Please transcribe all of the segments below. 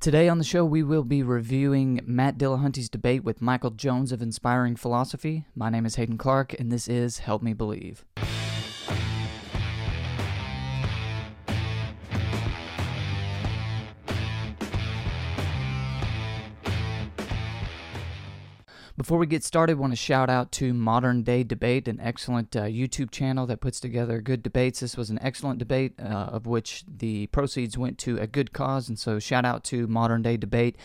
Today on the show, we will be reviewing Matt Dillahunty's debate with Michael Jones of Inspiring Philosophy. My name is Haden Clark, and this is Help Me Believe. Before we get started, I want to shout out to Modern Day Debate, an excellent uh, YouTube channel that puts together good debates. This was an excellent debate, uh, of which the proceeds went to a good cause, and so shout out to Modern Day Debate.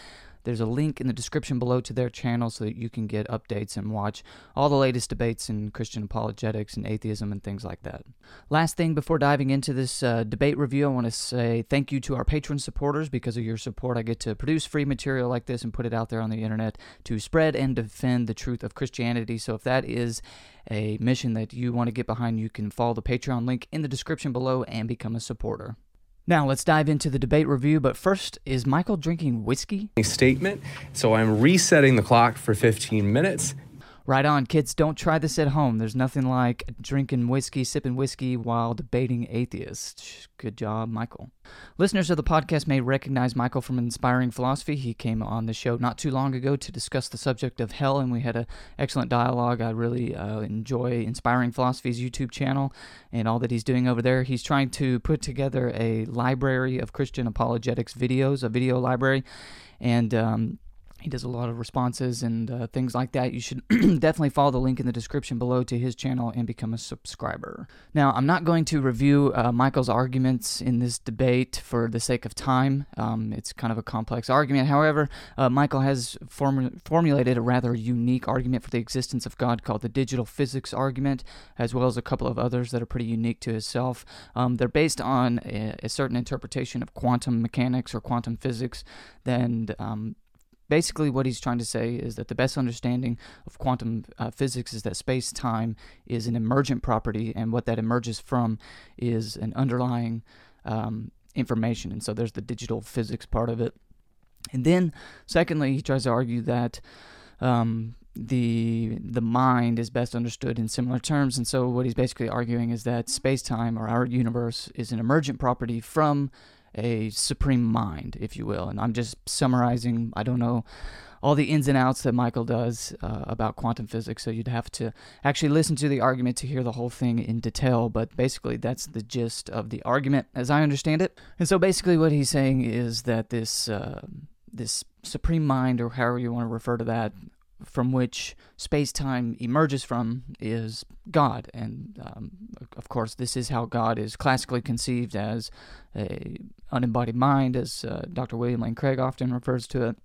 There's a link in the description below to their channel so that you can get updates and watch all the latest debates in Christian apologetics and atheism and things like that. Last thing before diving into this uh, debate review, I want to say thank you to our patron supporters. Because of your support, I get to produce free material like this and put it out there on the internet to spread and defend the truth of Christianity. So if that is a mission that you want to get behind, you can follow the Patreon link in the description below and become a supporter. Now, let's dive into the debate review, but first, is Michael drinking whiskey? statement. So I'm resetting the clock for 15 minutes. Right on, kids. Don't try this at home. There's nothing like drinking whiskey, sipping whiskey while debating atheists. Good job, Michael. Listeners of the podcast may recognize Michael from Inspiring Philosophy. He came on the show not too long ago to discuss the subject of hell, and we had an excellent dialogue. I really uh, enjoy Inspiring Philosophy's YouTube channel and all that he's doing over there. He's trying to put together a library of Christian apologetics videos, a video library, and um, he does a lot of responses and uh, things like that. You should definitely follow the link in the description below to his channel and become a subscriber. Now, I'm not going to review uh, Michael's arguments in this debate for the sake of time. Um, it's kind of a complex argument. However, uh, Michael has form- formulated a rather unique argument for the existence of God called the digital physics argument, as well as a couple of others that are pretty unique to himself. Um, they're based on a, a, certain interpretation of quantum mechanics or quantum physics. Then um, basically what he's trying to say is that the best understanding of quantum uh, physics is that space-time is an emergent property and what that emerges from is an underlying um, information. And so there's the digital physics part of it. And then secondly he tries to argue that um, the the mind is best understood in similar terms. And so what he's basically arguing is that space-time or our universe is an emergent property from a supreme mind, if you will. And I'm just summarizing, I don't know all the ins and outs that Michael does uh, about quantum physics, so you'd have to actually listen to the argument to hear the whole thing in detail. But basically, that's the gist of the argument as I understand it. And so basically, what he's saying is that this. Uh, this supreme mind, or however you want to refer to that, from which space time emerges from is God. And um, of course, this is how God is classically conceived as a unembodied mind, as uh, Dr. William Lane Craig often refers to it.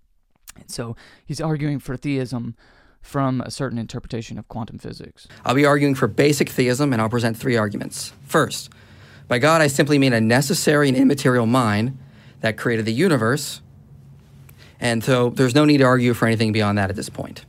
And so he's arguing for theism from a certain interpretation of quantum physics. I'll be arguing for basic theism, and I'll present three arguments. First, by God, I simply mean a necessary and immaterial mind that created the universe. And so there's no need to argue for anything beyond that at this point.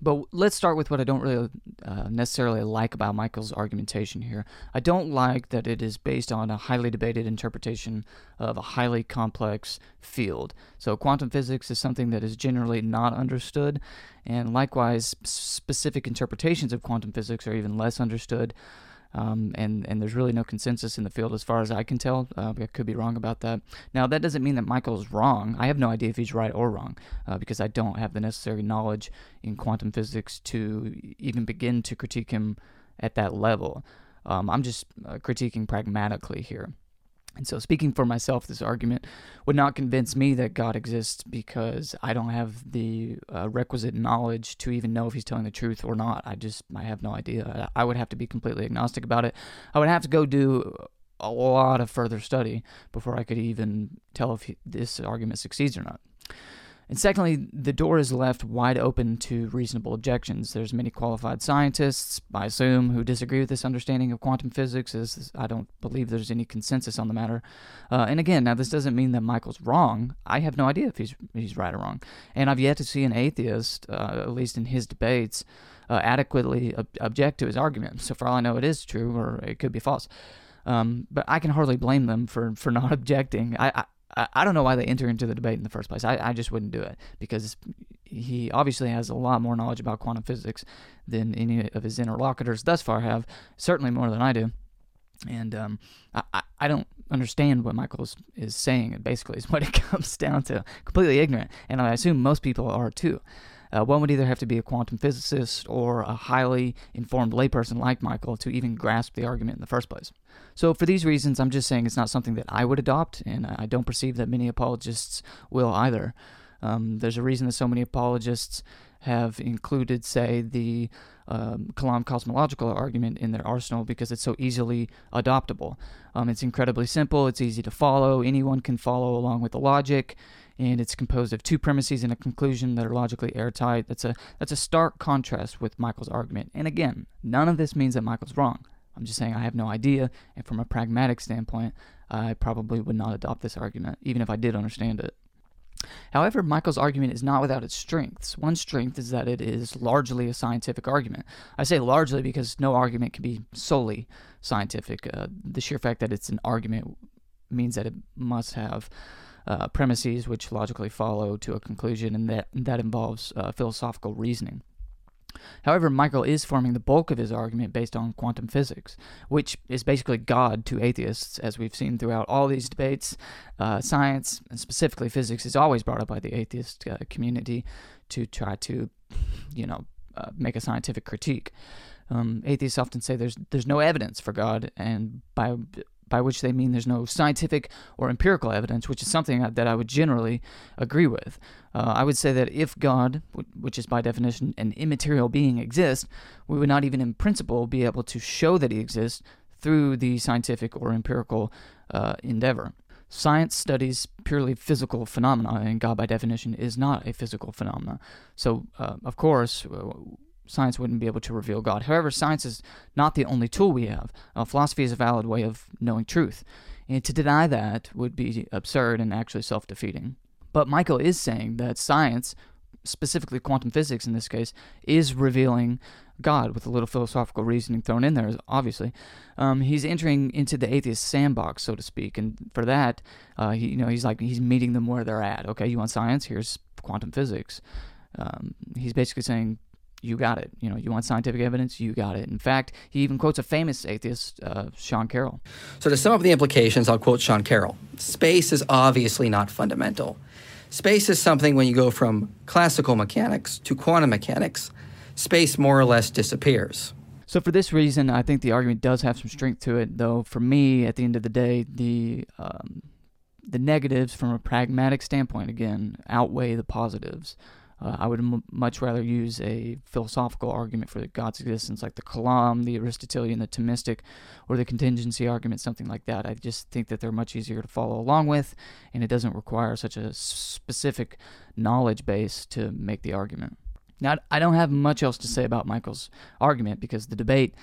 But let's start with what I don't really uh, necessarily like about Michael's argumentation here. I don't like that it is based on a highly debated interpretation of a highly complex field. So, quantum physics is something that is generally not understood, and likewise, specific interpretations of quantum physics are even less understood. Um, and and there's really no consensus in the field as far as I can tell. Uh, I could be wrong about that. Now that doesn't mean that Michael's wrong. I have no idea if he's right or wrong uh, because I don't have the necessary knowledge in quantum physics to even begin to critique him at that level. Um, I'm just uh, critiquing pragmatically here. And so, speaking for myself, this argument would not convince me that God exists because I don't have the uh, requisite knowledge to even know if He's telling the truth or not. I just, I have no idea. I would have to be completely agnostic about it. I would have to go do a lot of further study before I could even tell if he, this argument succeeds or not. And secondly, the door is left wide open to reasonable objections. There's many qualified scientists, I assume, who disagree with this understanding of quantum physics, as I don't believe there's any consensus on the matter. Uh, and again, now this doesn't mean that Michael's wrong. I have no idea if he's he's right or wrong. And I've yet to see an atheist, uh, at least in his debates, uh, adequately ob- object to his argument. So for all I know, it is true, or it could be false. Um, but I can hardly blame them for, for not objecting. I, I I, don't know why they enter into the debate in the first place. I, I just wouldn't do it because he obviously has a lot more knowledge about quantum physics than any of his interlocutors thus far have, certainly more than I do. And um, I, I don't understand what Michael is, saying, basically, is what it comes down to. Completely ignorant. And I assume most people are too. Uh, one would either have to be a quantum physicist or a highly informed layperson like Michael to even grasp the argument in the first place. So, for these reasons, I'm just saying it's not something that I would adopt, and I don't perceive that many apologists will either. Um, there's a reason that so many apologists have included, say, the um, Kalam cosmological argument in their arsenal because it's so easily adoptable. Um, it's incredibly simple, it's easy to follow, anyone can follow along with the logic, and it's composed of two premises and a conclusion that are logically airtight. That's a that's a stark contrast with Michael's argument. And again, none of this means that Michael's wrong. I'm just saying I have no idea, and from a pragmatic standpoint, I probably would not adopt this argument, even if I did understand it. However, Michael's argument is not without its strengths. One strength is that it is largely a scientific argument. I say largely because no argument can be solely scientific. Uh, the sheer fact that it's an argument means that it must have uh, premises which logically follow to a conclusion, and that that involves uh, philosophical reasoning. However, Michael is forming the bulk of his argument based on quantum physics, which is basically God to atheists, as we've seen throughout all these debates. Uh, science, and specifically physics, is always brought up by the atheist uh, community to try to, you know, uh, make a scientific critique. Um, atheists often say there's there's no evidence for God, and by by which they mean there's no scientific or empirical evidence, which is something that I would generally agree with. Uh, I would say that if God, which is by definition an immaterial being, exists, we would not even in principle be able to show that he exists through the scientific or empirical uh, endeavor. Science studies purely physical phenomena, and God, by definition, is not a physical phenomena. So, uh, of course, science wouldn't be able to reveal God. However, science is not the only tool we have. Uh, philosophy is a valid way of knowing truth. And to deny that would be absurd and actually self defeating. But Michael is saying that science, specifically quantum physics in this case, is revealing God with a little philosophical reasoning thrown in there, obviously. Um, he's entering into the atheist sandbox, so to speak. And for that, uh, he, you know, he's like, he's meeting them where they're at. Okay, you want science? Here's quantum physics. Um, he's basically saying you got it. You know, you want scientific evidence, you got it. In fact, he even quotes a famous atheist, uh, Sean Carroll. So, to sum up the implications, I'll quote Sean Carroll Space is obviously not fundamental. Space is something when you go from classical mechanics to quantum mechanics, space more or less disappears. So, for this reason, I think the argument does have some strength to it, though, for me, at the end of the day, the. Um, the negatives from a pragmatic standpoint again outweigh the positives. Uh, I would m- much rather use a philosophical argument for God's existence, like the Kalam, the Aristotelian, the Thomistic, or the contingency argument, something like that. I just think that they're much easier to follow along with, and it doesn't require such a specific knowledge base to make the argument. Now, I don't have much else to say about Michael's argument because the debate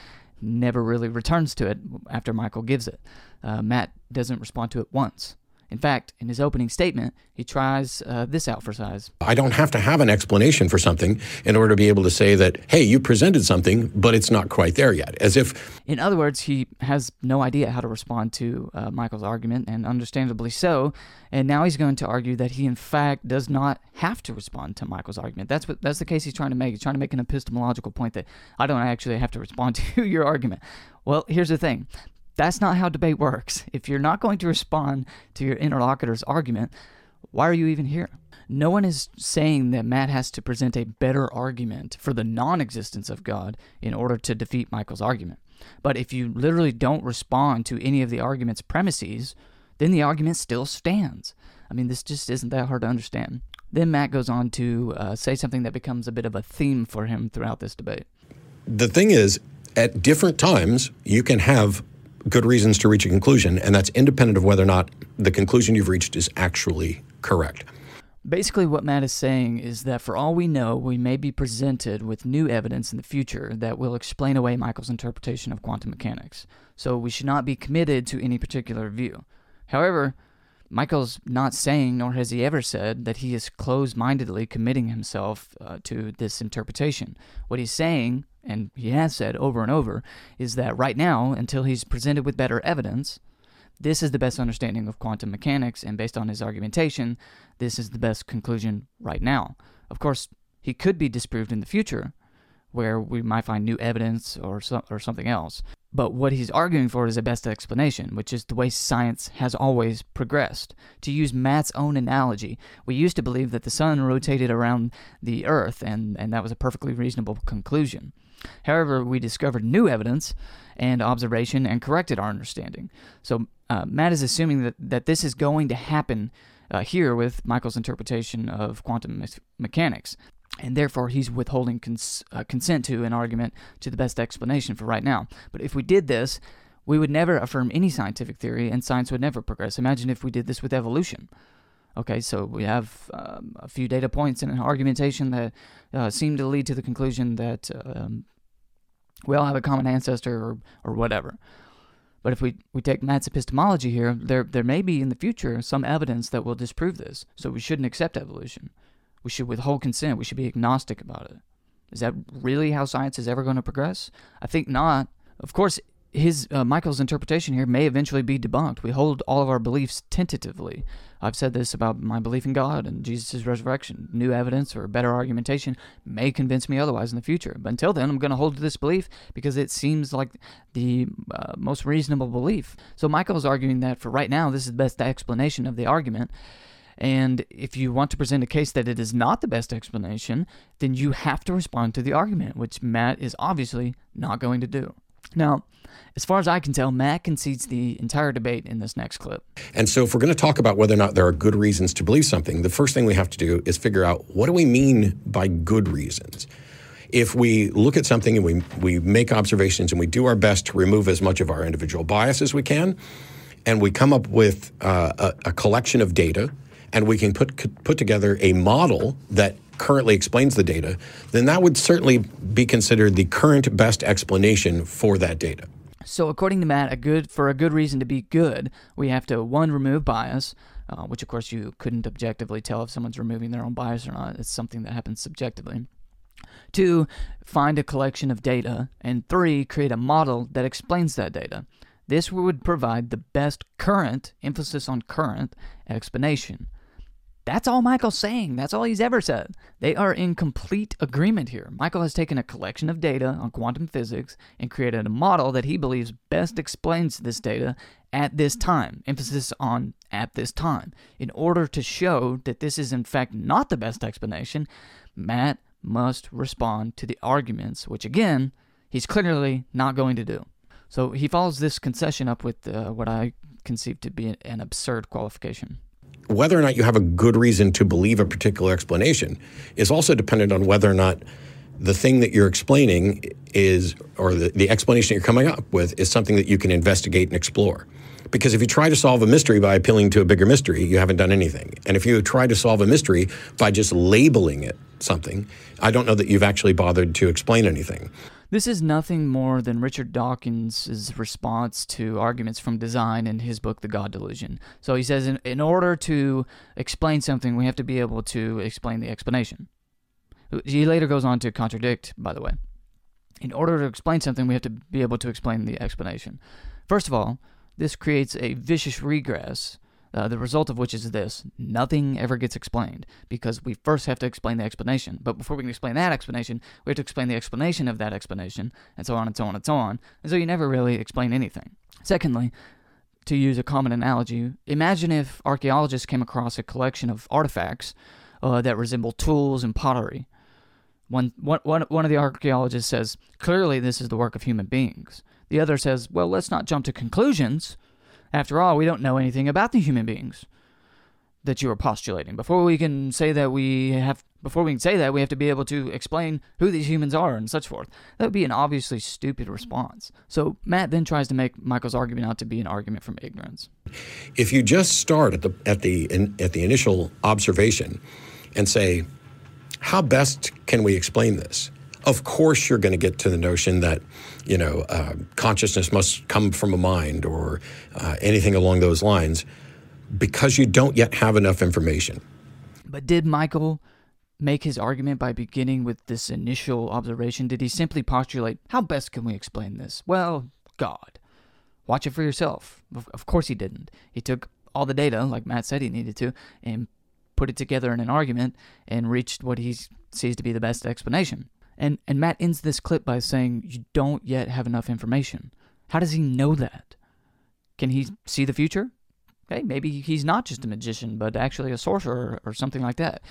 never really returns to it after Michael gives it. Uh, Matt doesn't respond to it once. In fact, in his opening statement, he tries uh, this out for size. I don't have to have an explanation for something in order to be able to say that, hey, you presented something, but it's not quite there yet. As if. In other words, he has no idea how to respond to uh, Michael's argument, and understandably so. And now he's going to argue that he, in fact, does not have to respond to Michael's argument. That's what that's the case he's trying to make. He's trying to make an epistemological point that I don't actually have to respond to your argument. Well, here's the thing that's not how debate works. If you're not going to respond to your interlocutor's argument, why are you even here? No one is saying that Matt has to present a better argument for the non existence of God in order to defeat Michael's argument. But if you literally don't respond to any of the argument's premises, then the argument still stands. I mean, this just isn't that hard to understand. Then Matt goes on to uh, say something that becomes a bit of a theme for him throughout this debate. The thing is, at different times, you can have good reasons to reach a conclusion, and that's independent of whether or not the conclusion you've reached is actually correct. Basically, what Matt is saying is that for all we know, we may be presented with new evidence in the future that will explain away Michael's interpretation of quantum mechanics. So we should not be committed to any particular view. However, Michael's not saying, nor has he ever said, that he is closed mindedly committing himself uh, to this interpretation. What he's saying and he has said over and over, is that right now, until he's presented with better evidence, this is the best understanding of quantum mechanics, and based on his argumentation, this is the best conclusion right now. Of course, he could be disproved in the future, where we might find new evidence or, so, or something else. But what he's arguing for is a best explanation, which is the way science has always progressed. To use Matt's own analogy, we used to believe that the sun rotated around the earth, and, and that was a perfectly reasonable conclusion. However, we discovered new evidence and observation and corrected our understanding. So uh, Matt is assuming that, that this is going to happen uh, here with Michael's interpretation of quantum me- mechanics. And therefore, he's withholding cons- uh, consent to an argument to the best explanation for right now. But if we did this, we would never affirm any scientific theory, and science would never progress. Imagine if we did this with evolution. Okay, so we have um, a few data points and an argumentation that uh, seem to lead to the conclusion that um, we all have a common ancestor or, or whatever. But if we, we take Matt's epistemology here, there, there may be in the future some evidence that will disprove this, so we shouldn't accept evolution. We should withhold consent. We should be agnostic about it. Is that really how science is ever going to progress? I think not. Of course, his uh, Michael's interpretation here may eventually be debunked. We hold all of our beliefs tentatively. I've said this about my belief in God and Jesus' resurrection. New evidence or better argumentation may convince me otherwise in the future. But until then, I'm going to hold to this belief because it seems like the uh, most reasonable belief. So Michael's arguing that for right now, this is the best explanation of the argument. And if you want to present a case that it is not the best explanation, then you have to respond to the argument, which Matt is obviously not going to do. Now, as far as I can tell, Matt concedes the entire debate in this next clip. And so, if we're going to talk about whether or not there are good reasons to believe something, the first thing we have to do is figure out what do we mean by good reasons. If we look at something and we, we make observations and we do our best to remove as much of our individual bias as we can, and we come up with uh, a, a collection of data, and we can put put together a model that currently explains the data, then that would certainly be considered the current best explanation for that data. So, according to Matt, a good for a good reason to be good, we have to one remove bias, uh, which of course you couldn't objectively tell if someone's removing their own bias or not. It's something that happens subjectively. Two, find a collection of data, and three, create a model that explains that data. This would provide the best current, emphasis on current, explanation. That's all Michael's saying. That's all he's ever said. They are in complete agreement here. Michael has taken a collection of data on quantum physics and created a model that he believes best explains this data at this time. Emphasis on at this time. In order to show that this is in fact not the best explanation, Matt must respond to the arguments, which again, he's clearly not going to do. So he follows this concession up with uh, what I conceive to be an absurd qualification whether or not you have a good reason to believe a particular explanation is also dependent on whether or not the thing that you're explaining is, or the, the explanation you're coming up with, is something that you can investigate and explore. Because if you try to solve a mystery by appealing to a bigger mystery, you haven't done anything. And if you try to solve a mystery by just labeling it something, I don't know that you've actually bothered to explain anything. This is nothing more than Richard Dawkins' response to arguments from design in his book, The God Delusion. So he says, in, in order to explain something, we have to be able to explain the explanation. He later goes on to contradict, by the way. In order to explain something, we have to be able to explain the explanation. First of all, this creates a vicious regress uh, the result of which is this nothing ever gets explained because we first have to explain the explanation. But before we can explain that explanation, we have to explain the explanation of that explanation, and so on and so on and so on. And so you never really explain anything. Secondly, to use a common analogy, imagine if archaeologists came across a collection of artifacts uh, that resemble tools and pottery. One, one, one of the archaeologists says, clearly this is the work of human beings. The other says, well, let's not jump to conclusions. After all, we don't know anything about the human beings that you are postulating. Before we can say that we have before we can say that, we have to be able to explain who these humans are and such forth. That would be an obviously stupid response. So Matt then tries to make Michael's argument out to be an argument from ignorance. If you just start at the at the in, at the initial observation and say, how best can we explain this? Of course, you're going to get to the notion that you know uh, consciousness must come from a mind or uh, anything along those lines, because you don't yet have enough information. But did Michael make his argument by beginning with this initial observation? Did he simply postulate, how best can we explain this? Well, God. Watch it for yourself. Of course he didn't. He took all the data, like Matt said he needed to, and put it together in an argument and reached what he sees to be the best explanation. And and Matt ends this clip by saying you don't yet have enough information. How does he know that? Can he see the future? Okay, maybe he's not just a magician, but actually a sorcerer or something like that.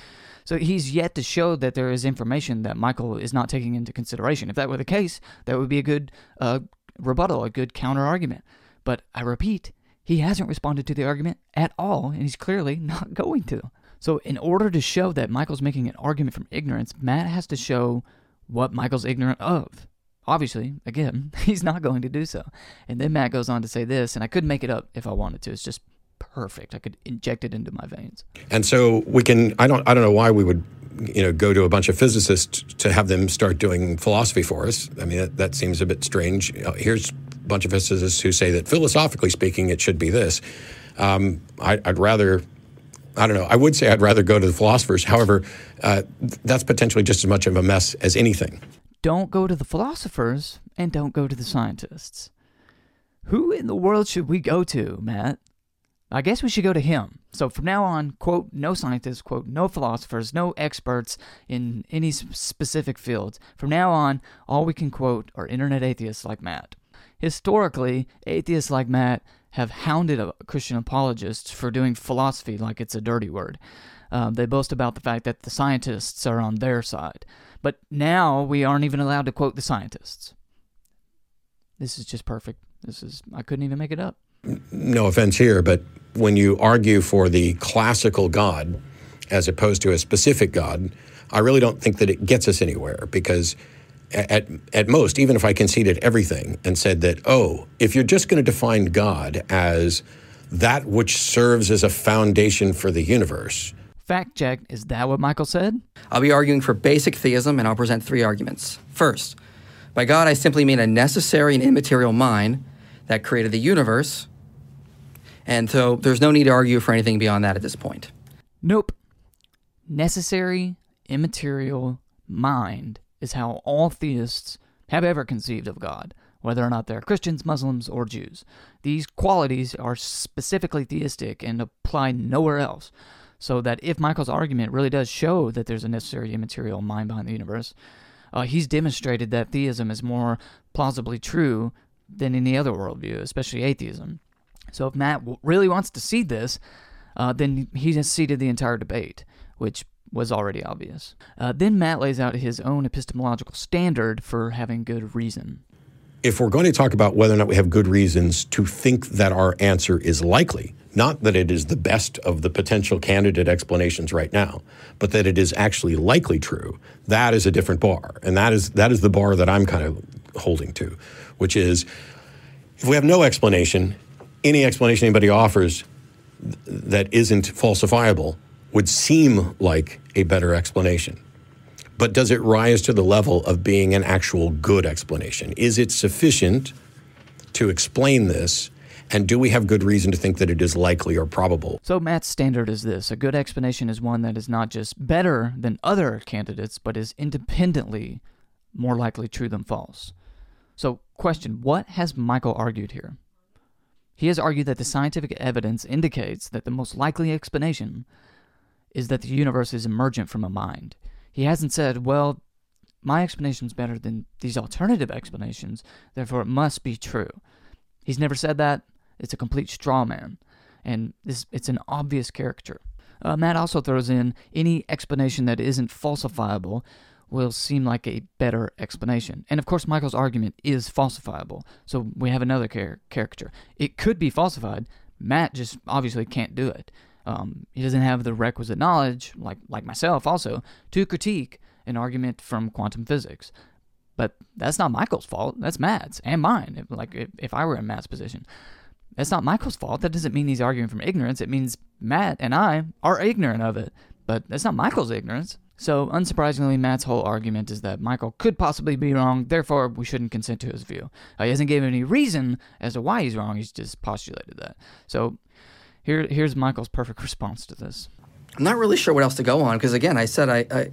So he's yet to show that there is information that Michael is not taking into consideration. If that were the case, that would be a good uh, rebuttal, a good counter argument. But I repeat, he hasn't responded to the argument at all, and he's clearly not going to. So, in order to show that Michael's making an argument from ignorance, Matt has to show what Michael's ignorant of. Obviously, again, he's not going to do so. And then Matt goes on to say this, and I could make it up if I wanted to. It's just perfect. I could inject it into my veins. And so we can. I don't. I don't know why we would, you know, go to a bunch of physicists to have them start doing philosophy for us. I mean, that, that seems a bit strange. Here's a bunch of physicists who say that philosophically speaking, it should be this. Um, I, I'd rather I don't know. I would say I'd rather go to the philosophers. However, uh, that's potentially just as much of a mess as anything. Don't go to the philosophers and don't go to the scientists. Who in the world should we go to, Matt? I guess we should go to him. So from now on, quote, no scientists, quote, no philosophers, no experts in any specific fields. From now on, all we can quote are internet atheists like Matt. Historically, atheists like Matt have hounded Christian apologists for doing philosophy like it's a dirty word. Um, they boast about the fact that the scientists are on their side. But now we aren't even allowed to quote the scientists. This is just perfect. This is I couldn't even make it up. No offense here, but when you argue for the classical God as opposed to a specific God, I really don't think that it gets us anywhere because at, at most, even if I conceded everything and said that, oh, if you're just going to define God as that which serves as a foundation for the universe. Fact check, is that what Michael said? I'll be arguing for basic theism and I'll present three arguments. First, by God, I simply mean a necessary and immaterial mind that created the universe. And so there's no need to argue for anything beyond that at this point. Nope. Necessary, immaterial mind is how all theists have ever conceived of God, whether or not they're Christians, Muslims, or Jews. These qualities are specifically theistic and apply nowhere else. So that if Michael's argument really does show that there's a necessary immaterial mind behind the universe, uh, he's demonstrated that theism is more plausibly true than any other worldview, especially atheism. So if Matt really wants to see this, uh, then he has ceded the entire debate, which was already obvious. Uh, then Matt lays out his own epistemological standard for having good reason. If we're going to talk about whether or not we have good reasons to think that our answer is likely, not that it is the best of the potential candidate explanations right now, but that it is actually likely true, that is a different bar. And that is, that is the bar that I'm kind of holding to, which is if we have no explanation, any explanation anybody offers that isn't falsifiable would seem like a better explanation. But does it rise to the level of being an actual good explanation? Is it sufficient to explain this? And do we have good reason to think that it is likely or probable? So, Matt's standard is this a good explanation is one that is not just better than other candidates, but is independently more likely true than false. So, question What has Michael argued here? He has argued that the scientific evidence indicates that the most likely explanation is that the universe is emergent from a mind. He hasn't said, well, my explanation is better than these alternative explanations, therefore it must be true. He's never said that. It's a complete straw man, and this, it's an obvious caricature. Uh, Matt also throws in any explanation that isn't falsifiable will seem like a better explanation. And of course, Michael's argument is falsifiable, so we have another caricature. It could be falsified. Matt just obviously can't do it. Um, he doesn't have the requisite knowledge, like like myself, also to critique an argument from quantum physics. But that's not Michael's fault. That's Matt's and mine. If, like if, if I were in Matt's position, that's not Michael's fault. That doesn't mean he's arguing from ignorance. It means Matt and I are ignorant of it. But that's not Michael's ignorance. So, unsurprisingly, Matt's whole argument is that Michael could possibly be wrong, therefore, we shouldn't consent to his view. Uh, he hasn't given any reason as to why he's wrong, he's just postulated that. So, here, here's Michael's perfect response to this. I'm not really sure what else to go on because again, I said I, I,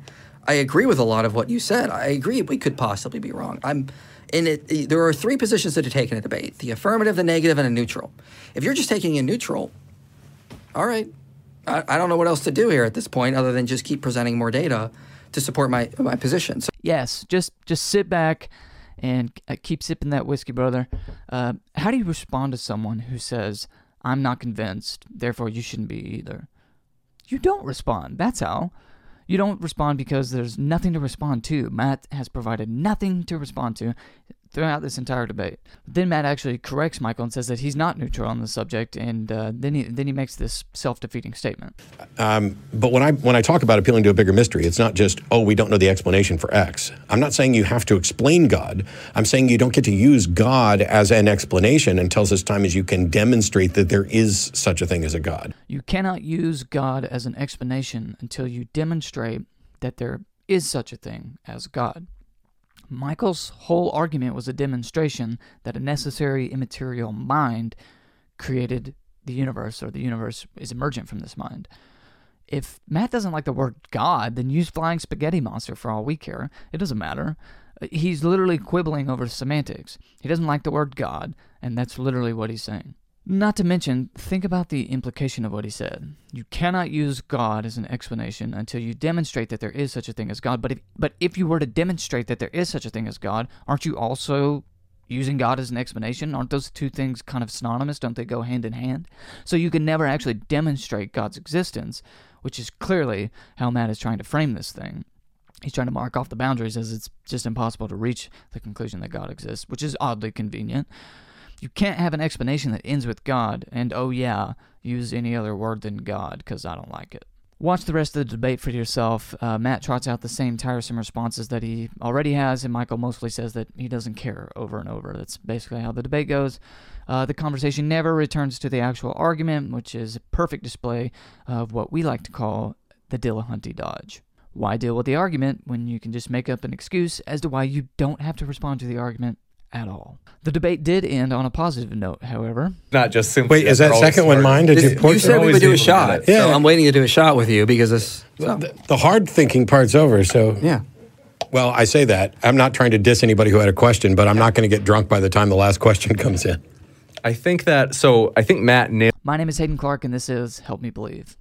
I agree with a lot of what you said. I agree we could possibly be wrong. I'm in it. There are three positions that are taken in a debate: the affirmative, the negative, and a neutral. If you're just taking a neutral, all right, I, I don't know what else to do here at this point other than just keep presenting more data to support my my position. So, yes, just just sit back And uh, keep sipping that whiskey, brother. Uh, how do you respond to someone who says, I'm not convinced, therefore you shouldn't be either? You don't respond. That's how. You don't respond because there's nothing to respond to. Matt has provided nothing to respond to throughout this entire debate. Then Matt actually corrects Michael and says that he's not neutral on the subject, and uh, then he then he makes this self-defeating statement. Um, but when I when I talk about appealing to a bigger mystery, it's not just oh we don't know the explanation for X. I'm not saying you have to explain God. I'm saying you don't get to use God as an explanation until such time as you can demonstrate that there is such a thing as a God. You cannot use God as an explanation until you demonstrate that there is such a thing as God. Michael's whole argument was a demonstration that a necessary immaterial mind created the universe, or the universe is emergent from this mind. If Matt doesn't like the word God, then use flying spaghetti monster for all we care. It doesn't matter. He's literally quibbling over semantics. He doesn't like the word God, and that's literally what he's saying. Not to mention, think about the implication of what he said. You cannot use God as an explanation until you demonstrate that there is such a thing as God. But if, but if you were to demonstrate that there is such a thing as God, aren't you also using God as an explanation? Aren't those two things kind of synonymous? Don't they go hand in hand? So you can never actually demonstrate God's existence, which is clearly how Matt is trying to frame this thing. He's trying to mark off the boundaries as it's just impossible to reach the conclusion that God exists, which is oddly convenient. You can't have an explanation that ends with God and, oh yeah, use any other word than God because I don't like it. Watch the rest of the debate for yourself. Uh, Matt trots out the same tiresome responses that he already has, and Michael mostly says that he doesn't care over and over. That's basically how the debate goes. Uh, the conversation never returns to the actual argument, which is a perfect display of what we like to call the Dillahunty dodge. Why deal with the argument when you can just make up an excuse as to why you don't have to respond to the argument at all. The debate did end on a positive note, however. Not just simply. Wait, is that second one mine? Did you You said we would do a able to do shot. that. So Yeah. I'm waiting to do a shot with you because this. So, the, the hard thinking part's over. So yeah. well, I say that I'm not trying to diss anybody who had a question, but I'm not going to get drunk by the time the last question comes in. I think that. So I think Matt nailed. My name is Haden Clark, and this is Help Me Believe.